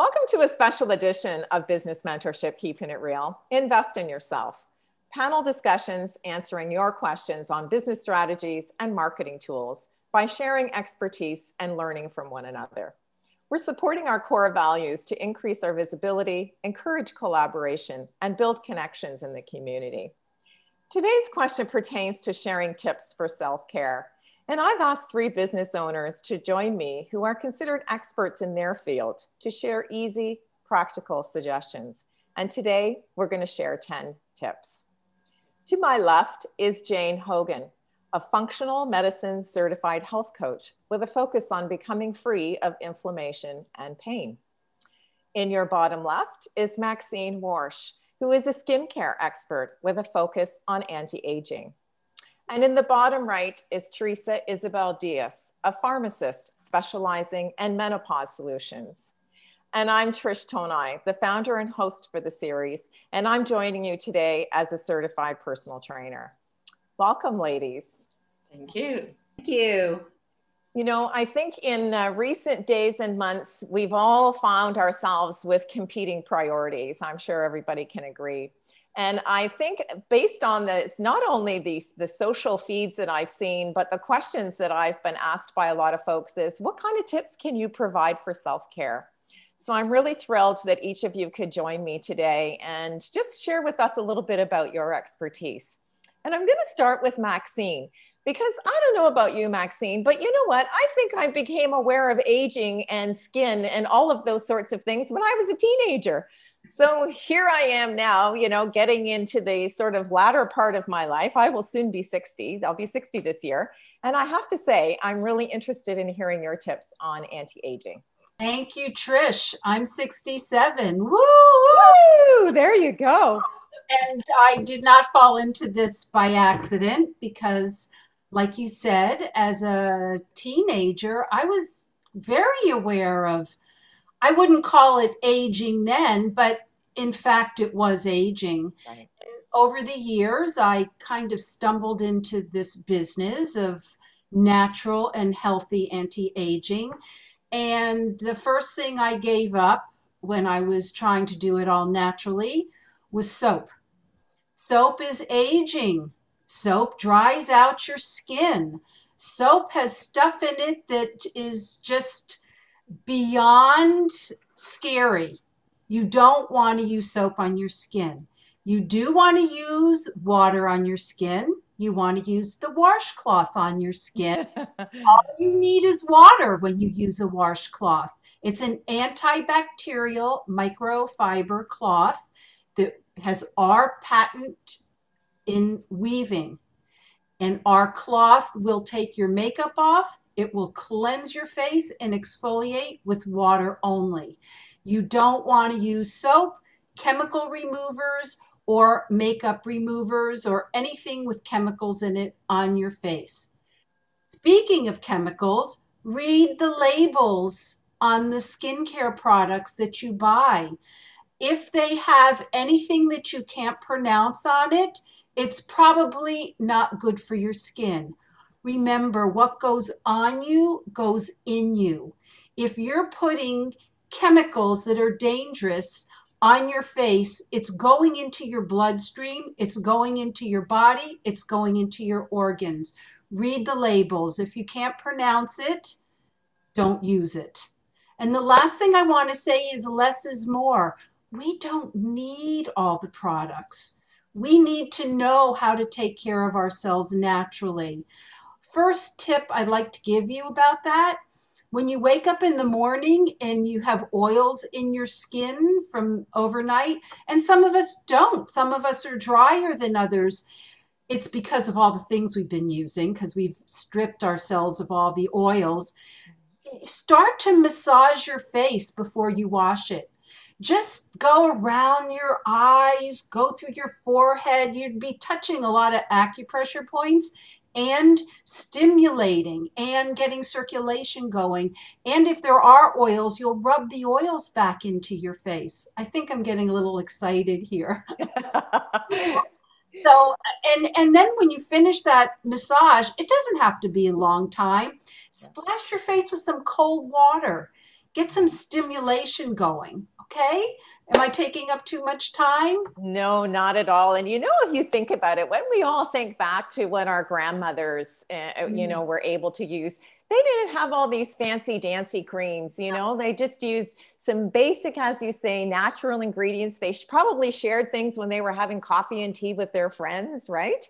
Welcome to a special edition of Business Mentorship Keeping It Real. Invest in yourself. Panel discussions answering your questions on business strategies and marketing tools by sharing expertise and learning from one another. We're supporting our core values to increase our visibility, encourage collaboration, and build connections in the community. Today's question pertains to sharing tips for self care. And I've asked three business owners to join me who are considered experts in their field to share easy, practical suggestions. And today we're going to share 10 tips. To my left is Jane Hogan, a functional medicine certified health coach with a focus on becoming free of inflammation and pain. In your bottom left is Maxine Warsh, who is a skincare expert with a focus on anti aging. And in the bottom right is Teresa Isabel Diaz, a pharmacist specializing in menopause solutions. And I'm Trish Tonai, the founder and host for the series, and I'm joining you today as a certified personal trainer. Welcome, ladies. Thank you. Thank you. You know, I think in uh, recent days and months, we've all found ourselves with competing priorities. I'm sure everybody can agree. And I think based on this, not only the, the social feeds that I've seen, but the questions that I've been asked by a lot of folks is what kind of tips can you provide for self care? So I'm really thrilled that each of you could join me today and just share with us a little bit about your expertise. And I'm going to start with Maxine because I don't know about you, Maxine, but you know what? I think I became aware of aging and skin and all of those sorts of things when I was a teenager so here I am now, you know, getting into the sort of latter part of my life. I will soon be 60. I'll be 60 this year. And I have to say, I'm really interested in hearing your tips on anti aging. Thank you, Trish. I'm 67. Woo! Woo! There you go. And I did not fall into this by accident because, like you said, as a teenager, I was very aware of I wouldn't call it aging then, but in fact, it was aging. Right. Over the years, I kind of stumbled into this business of natural and healthy anti aging. And the first thing I gave up when I was trying to do it all naturally was soap. Soap is aging. Soap dries out your skin. Soap has stuff in it that is just beyond scary. You don't want to use soap on your skin. You do want to use water on your skin. You want to use the washcloth on your skin. All you need is water when you use a washcloth. It's an antibacterial microfiber cloth that has our patent in weaving. And our cloth will take your makeup off it will cleanse your face and exfoliate with water only. You don't want to use soap, chemical removers, or makeup removers, or anything with chemicals in it on your face. Speaking of chemicals, read the labels on the skincare products that you buy. If they have anything that you can't pronounce on it, it's probably not good for your skin remember what goes on you goes in you. If you're putting chemicals that are dangerous on your face, it's going into your bloodstream, it's going into your body, it's going into your organs. Read the labels. If you can't pronounce it, don't use it. And the last thing I want to say is less is more. We don't need all the products. We need to know how to take care of ourselves naturally first tip I'd like to give you about that when you wake up in the morning and you have oils in your skin from overnight, and some of us don't, some of us are drier than others. It's because of all the things we've been using, because we've stripped ourselves of all the oils. Start to massage your face before you wash it. Just go around your eyes, go through your forehead. You'd be touching a lot of acupressure points and stimulating and getting circulation going. And if there are oils, you'll rub the oils back into your face. I think I'm getting a little excited here. so and and then when you finish that massage, it doesn't have to be a long time. Splash your face with some cold water. get some stimulation going. Okay. Am I taking up too much time? No, not at all. And you know, if you think about it, when we all think back to what our grandmothers, uh, mm. you know, were able to use, they didn't have all these fancy dancy creams, you know, they just used some basic, as you say, natural ingredients. They probably shared things when they were having coffee and tea with their friends, right?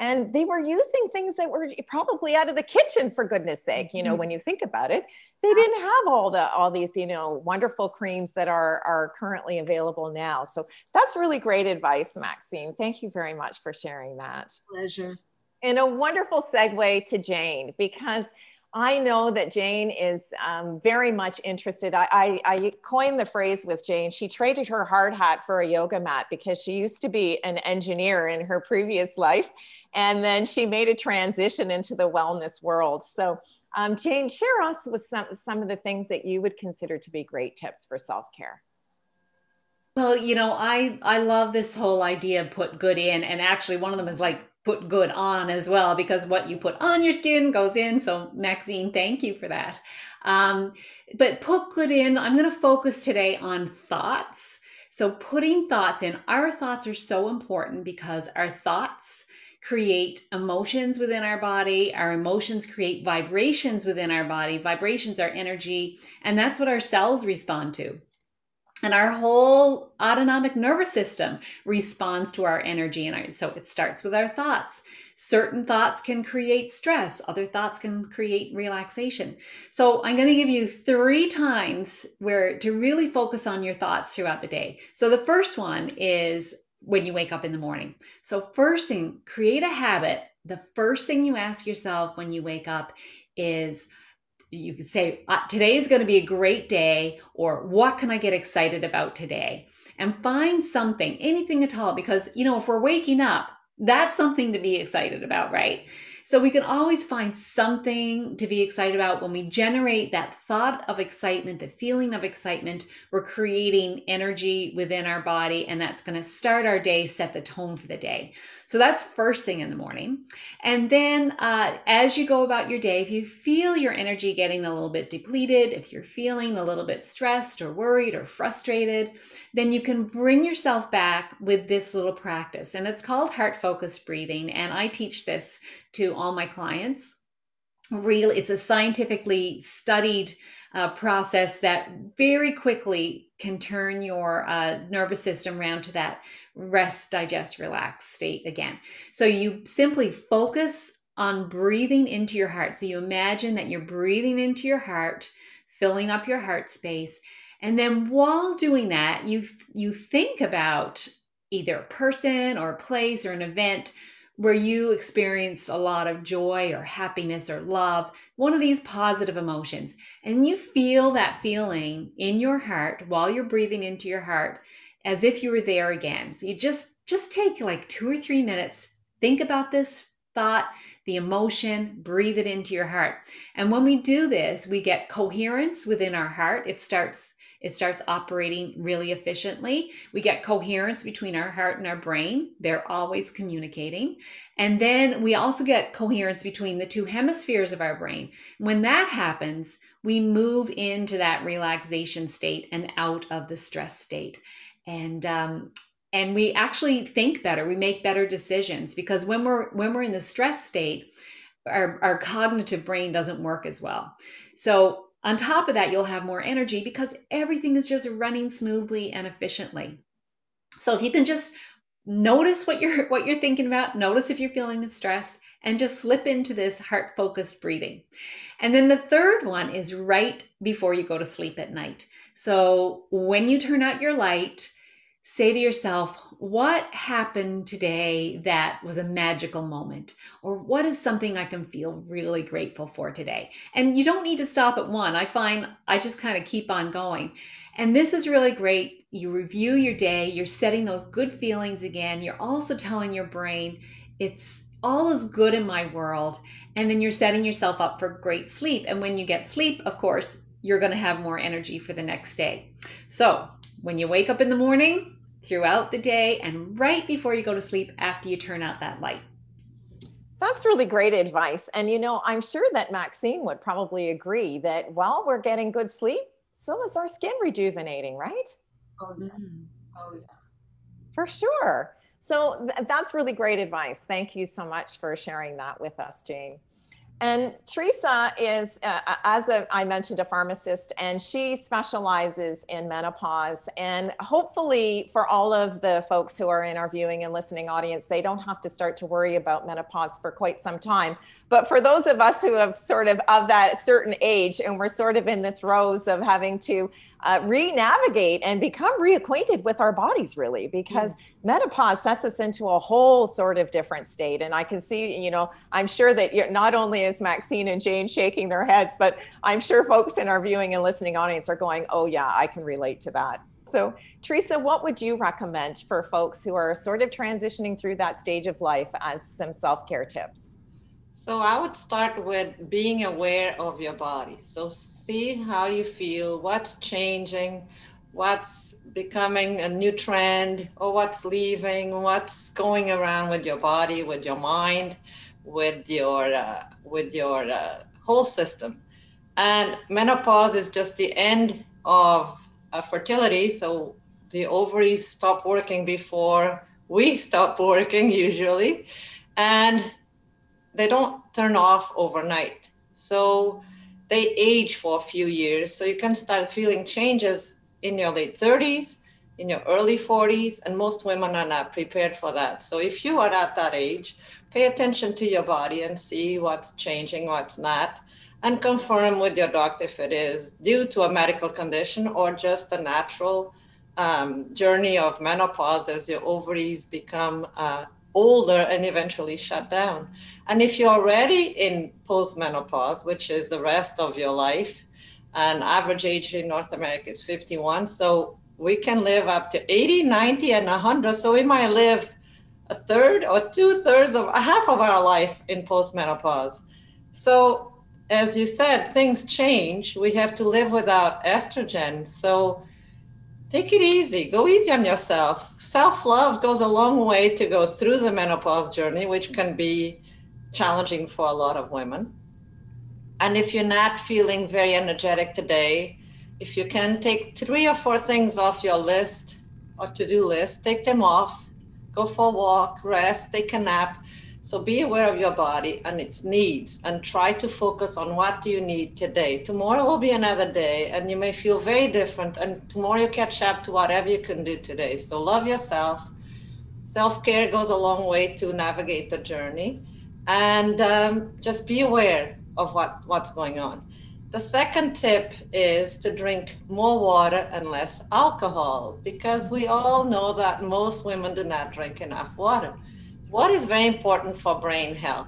and they were using things that were probably out of the kitchen for goodness sake you know mm-hmm. when you think about it they didn't have all the all these you know wonderful creams that are are currently available now so that's really great advice maxine thank you very much for sharing that pleasure and a wonderful segue to jane because I know that Jane is um, very much interested. I, I, I, coined the phrase with Jane. She traded her hard hat for a yoga mat because she used to be an engineer in her previous life. And then she made a transition into the wellness world. So, um, Jane, share us with some, some of the things that you would consider to be great tips for self care. Well, you know, I I love this whole idea of put good in, and actually, one of them is like put good on as well, because what you put on your skin goes in. So, Maxine, thank you for that. Um, but put good in. I'm going to focus today on thoughts. So, putting thoughts in. Our thoughts are so important because our thoughts create emotions within our body. Our emotions create vibrations within our body. Vibrations are energy, and that's what our cells respond to. And our whole autonomic nervous system responds to our energy. And so it starts with our thoughts. Certain thoughts can create stress, other thoughts can create relaxation. So I'm going to give you three times where to really focus on your thoughts throughout the day. So the first one is when you wake up in the morning. So, first thing, create a habit. The first thing you ask yourself when you wake up is you say, uh, Today is going to be a great day, or what can I get excited about today? And find something, anything at all, because, you know, if we're waking up, that's something to be excited about, right? So we can always find something to be excited about when we generate that thought of excitement, the feeling of excitement. We're creating energy within our body, and that's going to start our day, set the tone for the day. So that's first thing in the morning. And then uh, as you go about your day, if you feel your energy getting a little bit depleted, if you're feeling a little bit stressed or worried or frustrated, then you can bring yourself back with this little practice. And it's called heart focused breathing. And I teach this to all my clients. real it's a scientifically studied uh, process that very quickly can turn your uh, nervous system around to that rest, digest, relax state again. So you simply focus on breathing into your heart. So you imagine that you're breathing into your heart, filling up your heart space. And then while doing that, you you think about either a person or a place or an event where you experienced a lot of joy or happiness or love, one of these positive emotions, and you feel that feeling in your heart while you're breathing into your heart as if you were there again. So you just just take like 2 or 3 minutes, think about this thought, the emotion, breathe it into your heart. And when we do this, we get coherence within our heart. It starts it starts operating really efficiently. We get coherence between our heart and our brain. They're always communicating. And then we also get coherence between the two hemispheres of our brain. When that happens, we move into that relaxation state and out of the stress state. And um, and we actually think better. We make better decisions because when we're when we're in the stress state, our, our cognitive brain doesn't work as well. So on top of that, you'll have more energy because everything is just running smoothly and efficiently. So if you can just notice what you're what you're thinking about, notice if you're feeling stressed and just slip into this heart focused breathing. And then the third one is right before you go to sleep at night. So when you turn out your light, say to yourself, what happened today that was a magical moment? Or what is something I can feel really grateful for today? And you don't need to stop at one. I find I just kind of keep on going. And this is really great. You review your day, you're setting those good feelings again. You're also telling your brain, it's all is good in my world. And then you're setting yourself up for great sleep. And when you get sleep, of course, you're going to have more energy for the next day. So, when you wake up in the morning, throughout the day and right before you go to sleep after you turn out that light. That's really great advice. And you know, I'm sure that Maxine would probably agree that while we're getting good sleep, so is our skin rejuvenating, right? Oh, yeah. Mm-hmm. Oh, yeah. For sure. So th- that's really great advice. Thank you so much for sharing that with us, Jane. And Teresa is, uh, as a, I mentioned, a pharmacist, and she specializes in menopause. And hopefully, for all of the folks who are in our viewing and listening audience, they don't have to start to worry about menopause for quite some time. But for those of us who have sort of of that certain age, and we're sort of in the throes of having to uh, re-navigate and become reacquainted with our bodies really because mm. menopause sets us into a whole sort of different state. And i can see you know i'm sure that you're, not only is maxine and jane shaking their heads but i'm sure folks in our viewing and listening audience are going oh yeah i can relate to that. So teresa what would you recommend for folks who are sort of transitioning through that stage of life as some self-care tips so I would start with being aware of your body. So see how you feel, what's changing, what's becoming a new trend, or what's leaving, what's going around with your body, with your mind, with your uh, with your uh, whole system. And menopause is just the end of uh, fertility. So the ovaries stop working before we stop working usually, and they don't turn off overnight. So they age for a few years. So you can start feeling changes in your late 30s, in your early 40s, and most women are not prepared for that. So if you are at that age, pay attention to your body and see what's changing, what's not, and confirm with your doctor if it is due to a medical condition or just a natural um, journey of menopause as your ovaries become uh, older and eventually shut down. And if you're already in postmenopause, which is the rest of your life, and average age in North America is 51, so we can live up to 80, 90, and 100. So we might live a third or two thirds of a half of our life in postmenopause. So, as you said, things change. We have to live without estrogen. So, take it easy, go easy on yourself. Self love goes a long way to go through the menopause journey, which can be challenging for a lot of women. And if you're not feeling very energetic today, if you can take three or four things off your list or to do list, take them off, go for a walk, rest, take a nap. So be aware of your body and its needs and try to focus on what you need today. Tomorrow will be another day and you may feel very different and tomorrow you catch up to whatever you can do today. So love yourself. Self-care goes a long way to navigate the journey and um, just be aware of what, what's going on. The second tip is to drink more water and less alcohol because we all know that most women do not drink enough water. What is very important for brain health?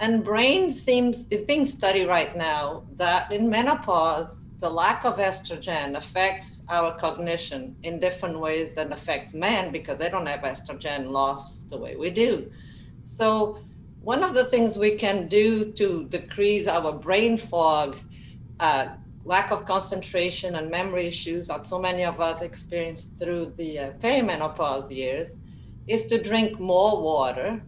And brain seems is being studied right now that in menopause, the lack of estrogen affects our cognition in different ways than affects men because they don't have estrogen loss the way we do. So one of the things we can do to decrease our brain fog, uh, lack of concentration and memory issues that so many of us experience through the uh, perimenopause years is to drink more water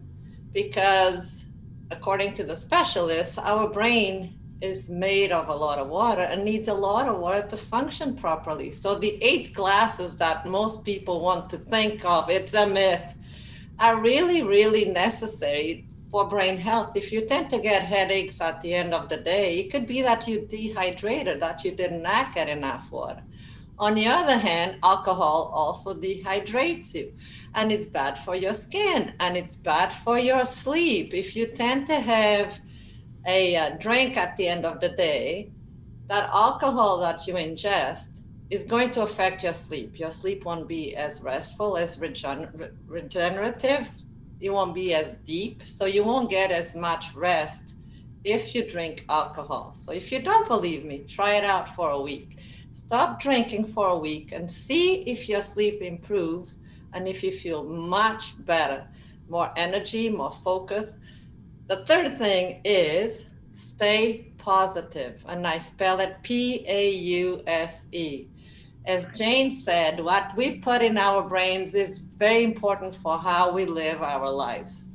because according to the specialists, our brain is made of a lot of water and needs a lot of water to function properly. So the eight glasses that most people want to think of, it's a myth, are really, really necessary for brain health, if you tend to get headaches at the end of the day, it could be that you dehydrated, that you did not get enough water. On the other hand, alcohol also dehydrates you and it's bad for your skin and it's bad for your sleep. If you tend to have a, uh, drink at the end of the day, that alcohol that you ingest is going to affect your sleep. Your sleep won't be as restful, as regen- regenerative, it won't be as deep, so you won't get as much rest if you drink alcohol. So if you don't believe me, try it out for a week. Stop drinking for a week and see if your sleep improves and if you feel much better, more energy, more focus. The third thing is stay positive, and I spell it P A U S E as Jane said, what we put in our brains is very important for how we live our lives.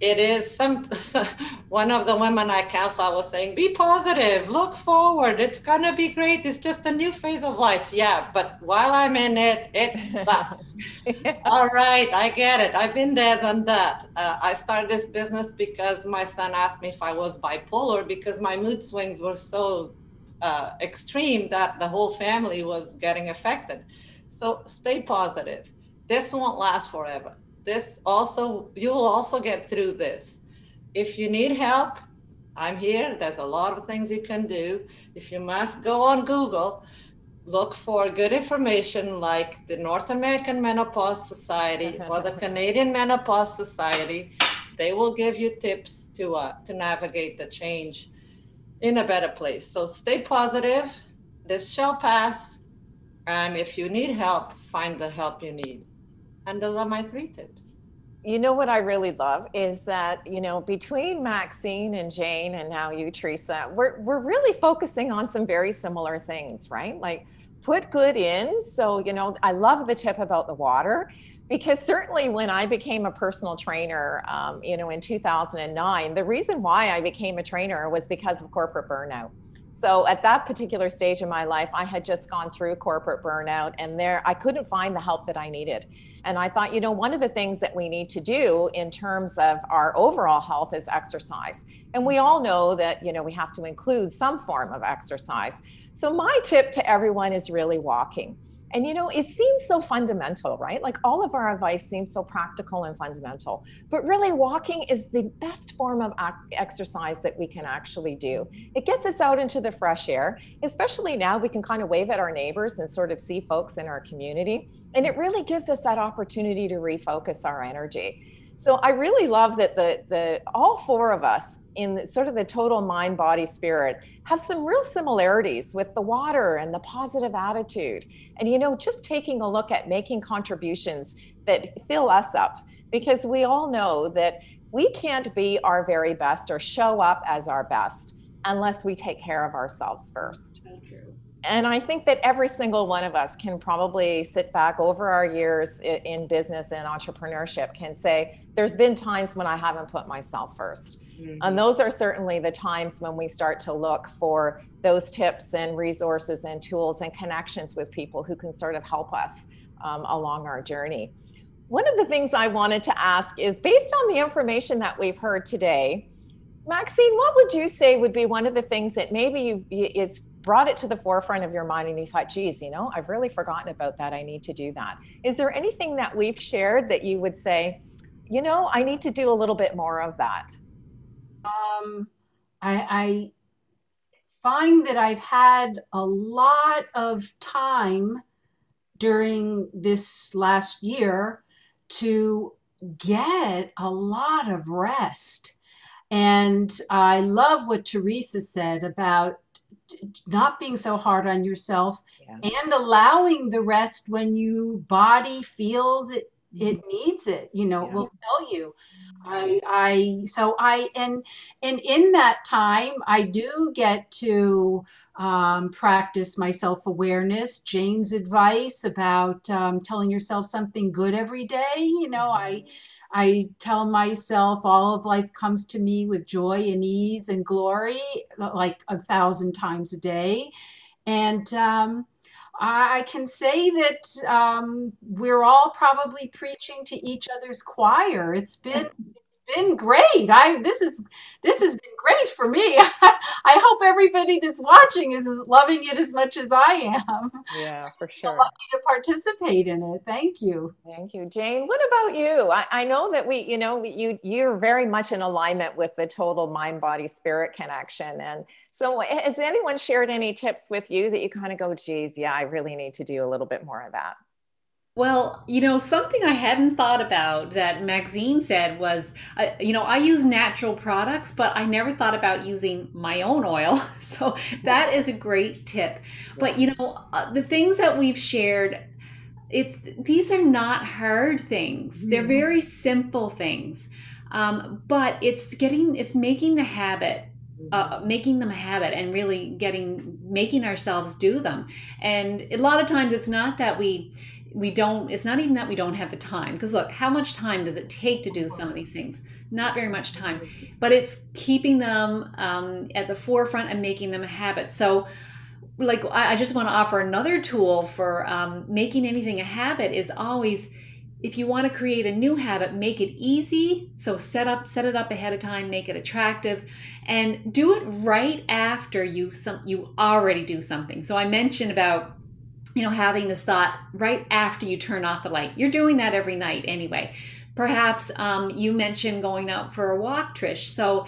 It is some one of the women I counsel was saying, be positive, look forward. It's gonna be great. It's just a new phase of life. Yeah, but while I'm in it, it sucks. yeah. All right, I get it. I've been there, done that. Uh, I started this business because my son asked me if I was bipolar because my mood swings were so uh, extreme that the whole family was getting affected. So stay positive. This won't last forever this also you will also get through this. If you need help i'm here. There's a lot of things you can do. If you must go on google look for good information like the north american menopause society or the canadian menopause society. They will give you tips to uh, to navigate the change in a better place. So stay positive. This shall pass. And if you need help find the help you need and those are my three tips. You know what I really love is that, you know, between Maxine and Jane and now you, Teresa, we're, we're really focusing on some very similar things, right? Like put good in. So, you know, I love the tip about the water because certainly when I became a personal trainer, um, you know, in 2009, the reason why I became a trainer was because of corporate burnout. So at that particular stage in my life, I had just gone through corporate burnout and there I couldn't find the help that I needed. And I thought, you know, one of the things that we need to do in terms of our overall health is exercise. And we all know that, you know, we have to include some form of exercise. So my tip to everyone is really walking. And you know, it seems so fundamental, right? Like all of our advice seems so practical and fundamental. But really, walking is the best form of exercise that we can actually do. It gets us out into the fresh air, especially now we can kind of wave at our neighbors and sort of see folks in our community. And it really gives us that opportunity to refocus our energy. So I really love that the the all four of us in sort of the total mind body spirit have some real similarities with the water and the positive attitude. And you know just taking a look at making contributions that fill us up because we all know that we can't be our very best or show up as our best unless we take care of ourselves first and I think that every single one of us can probably sit back over our years in business and entrepreneurship can say, there's been times when I haven't put myself 1st mm-hmm. And those are certainly the times when we start to look for those tips and resources and tools and connections with people who can sort of help us um, along our journey. One of the things I wanted to ask is based on the information that we've heard today, Maxine, what would you say would be one of the things that maybe you, it's brought it to the forefront of your mind and you thought, geez, you know, I've really forgotten about that. I need to do that. Is there anything that we've shared that you would say, you know, I need to do a little bit more of that? Um, I, I find that I've had a lot of time during this last year to get a lot of rest. And I love what Teresa said about not being so hard on yourself yeah. and allowing the rest when you body feels it it mm-hmm. needs it you know yeah. it will tell you i i so i and and in that time i do get to um, practice my self-awareness jane's advice about um, telling yourself something good every day you know i mm-hmm. I tell myself all of life comes to me with joy and ease and glory, like a thousand times a day. And um, I can say that um, we're all probably preaching to each other's choir. It's been been great. I this is this has been great for me. I hope everybody that's watching is, is loving it as much as I am. Yeah, for sure. lucky to participate in it. Thank you. Thank you, Jane. What about you? I, I know that we, you know, you you're very much in alignment with the total mind body spirit connection. And so, has anyone shared any tips with you that you kind of go, geez, yeah, I really need to do a little bit more of that? Well, you know, something I hadn't thought about that Maxine said was, uh, you know, I use natural products, but I never thought about using my own oil. So that is a great tip. But, you know, uh, the things that we've shared, it's these are not hard things. They're mm-hmm. very simple things. Um, but it's getting, it's making the habit uh, making them a habit and really getting making ourselves do them and a lot of times it's not that we we don't it's not even that we don't have the time because look how much time does it take to do some of these things? Not very much time, but it's keeping them um, at the forefront and making them a habit. So, like, I, I just want to offer another tool for um, making anything a habit is always if you want to create a new habit make it easy. So set up set it up ahead of time make it attractive and do it right after you some you already do something. So i mentioned about you know having this thought right after you turn off the light you're doing that every night anyway perhaps um, you mentioned going out for a walk trish so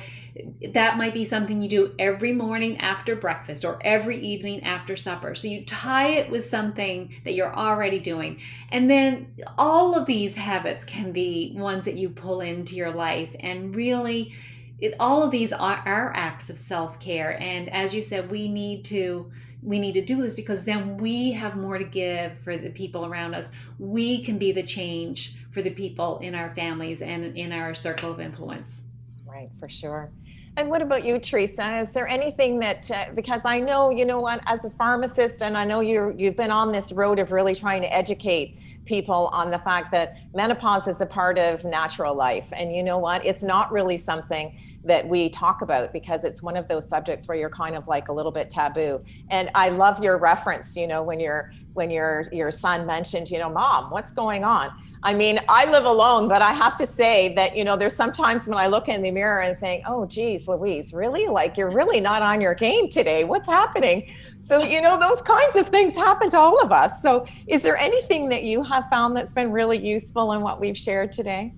that might be something you do every morning after breakfast or every evening after supper. So you tie it with something that you're already doing. And then all of these habits can be ones that you pull into your life and really it, all of these are, are acts of self-care. And as you said we need to we need to do this because then we have more to give for the people around us. We can be the change for the people in our families and in our circle of influence. Right for sure. And what about you, Teresa? Is there anything that, uh, because I know, you know what, as a pharmacist, and I know you're, you've been on this road of really trying to educate people on the fact that menopause is a part of natural life. And you know what, it's not really something that we talk about because it's one of those subjects where you're kind of like a little bit taboo. And I love your reference, you know, when your when your your son mentioned, you know, mom, what's going on? I mean, I live alone, but I have to say that, you know, there's sometimes when I look in the mirror and think, oh, geez, Louise, really? Like, you're really not on your game today. What's happening? So, you know, those kinds of things happen to all of us. So, is there anything that you have found that's been really useful in what we've shared today?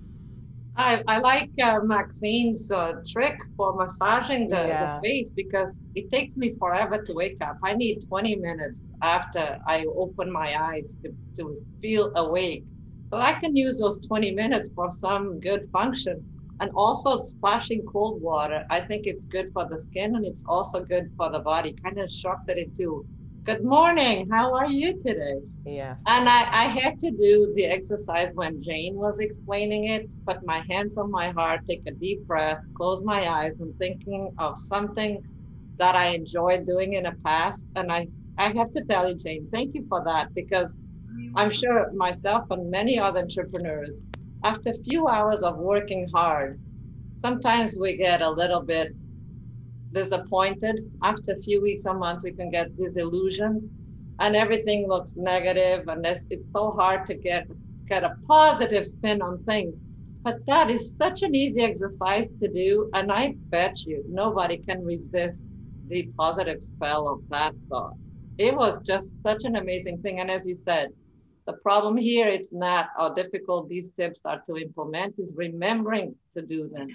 I, I like uh, Maxine's uh, trick for massaging the, yeah. the, face because it takes me forever to wake up. I need 20 minutes after I open my eyes to, to feel awake. So I can use those 20 minutes for some good function. And also splashing cold water, I think it's good for the skin and it's also good for the body, kind of shocks it into Good morning. How are you today? Yes. And I, I had to do the exercise when Jane was explaining it. Put my hands on my heart, take a deep breath, close my eyes, and thinking of something that I enjoyed doing in the past. And I, I have to tell you, Jane, thank you for that because I'm sure myself and many other entrepreneurs, after a few hours of working hard, sometimes we get a little bit disappointed. After a few weeks or months, we can get disillusioned and everything looks negative and it's, it's so hard to get get a positive spin on things. But that is such an easy exercise to do. And I bet you nobody can resist the positive spell of that thought. It was just such an amazing thing. And as you said, the problem here it's not how difficult these tips are to implement, is remembering to do them.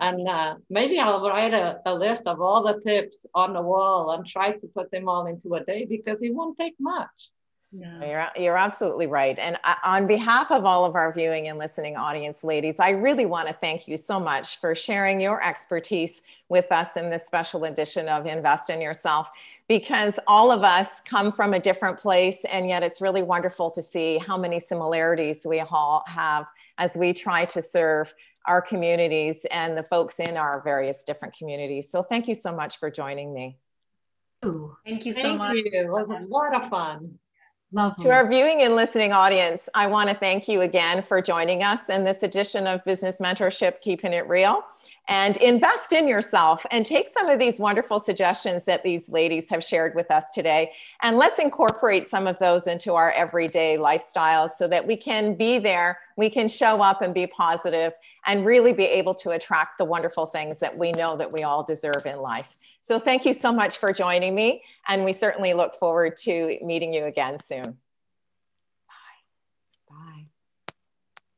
And uh, maybe I'll write a, a list of all the tips on the wall and try to put them all into a day because it won't take much. No. You're, you're absolutely right. And uh, on behalf of all of our viewing and listening audience, ladies, I really want to thank you so much for sharing your expertise with us in this special edition of Invest in Yourself because all of us come from a different place. And yet it's really wonderful to see how many similarities we all have as we try to serve our communities and the folks in our various different communities. So thank you so much for joining me. Ooh, thank you so thank much. You. It was a lot of fun. Lovely. To our viewing and listening audience, I want to thank you again for joining us in this edition of Business Mentorship Keeping It Real and invest in yourself and take some of these wonderful suggestions that these ladies have shared with us today. And let's incorporate some of those into our everyday lifestyles so that we can be there, we can show up and be positive and really be able to attract the wonderful things that we know that we all deserve in life. So thank you so much for joining me. And we certainly look forward to meeting you again soon.